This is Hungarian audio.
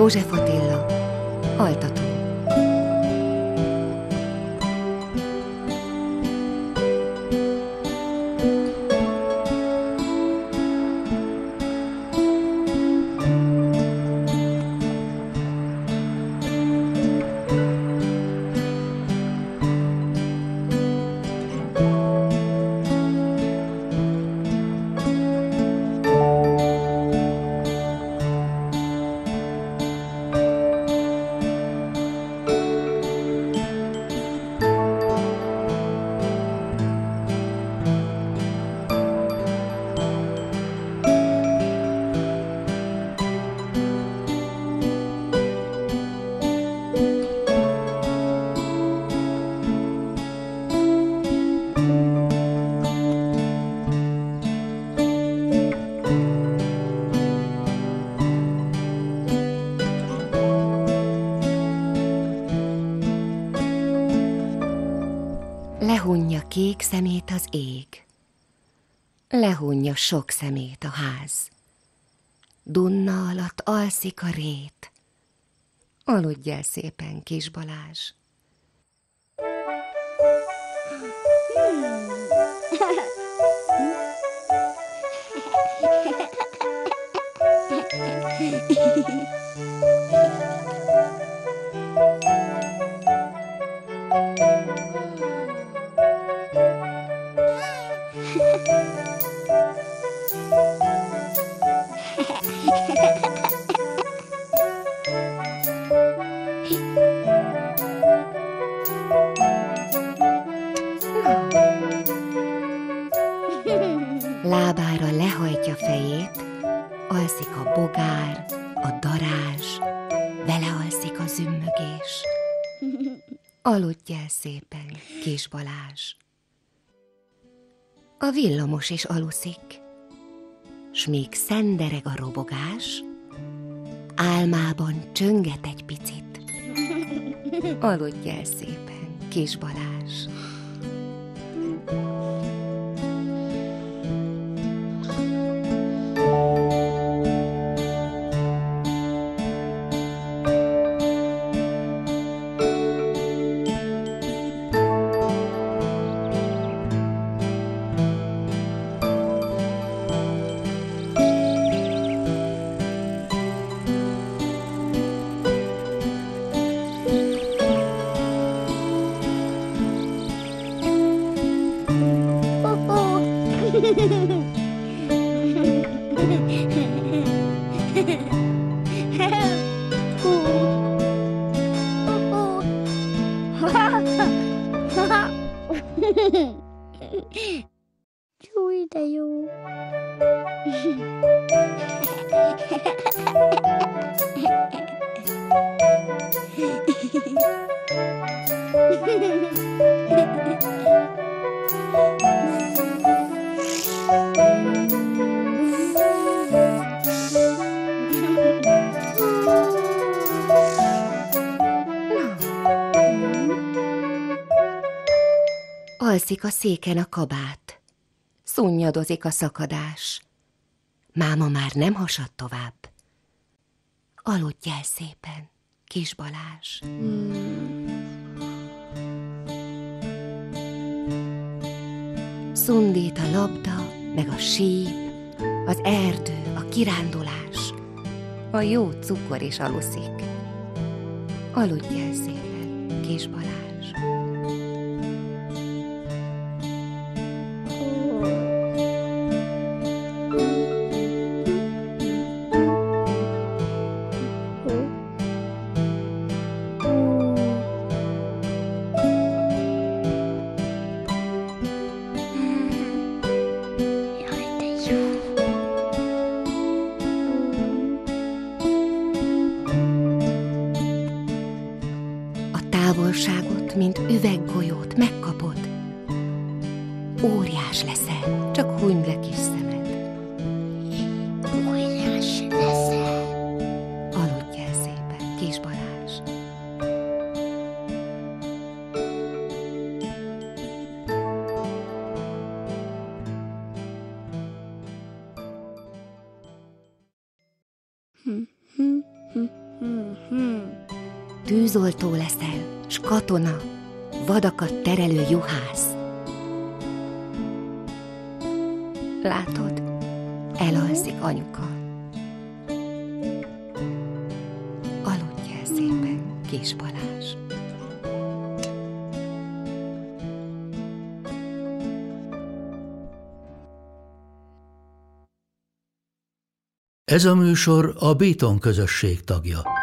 József Attila, Altató. Lehunja kék szemét az ég, lehunja sok szemét a ház. Dunna alatt alszik a rét, aludj el szépen, kis Balázs. Lábára lehajtja fejét, alszik a bogár, a darázs, vele alszik a zümmögés. Aludj el szépen, kis Balázs. A villamos is aluszik, s még szendereg a robogás, álmában csönget egy picit. Aludj el szépen, kis Balázs. 注意だよ。Alszik a széken a kabát, szunnyadozik a szakadás. Máma már nem hasad tovább. Aludj el szépen, kis Balázs. Szundít a labda, meg a síp, az erdő, a kirándulás. A jó cukor is aluszik. Aludj el szépen, kis Balázs. Távolságot, mint üveggolyót megkapod. Óriás leszel, csak hunyd le kis szemed. Óriás leszel. Aludj el szépen, kis Balázs. Hmm. tűzoltó leszel, s katona, vadakat terelő juhász. Látod, elalszik anyuka. Aludj el szépen, kis Balázs. Ez a műsor a Béton közösség tagja.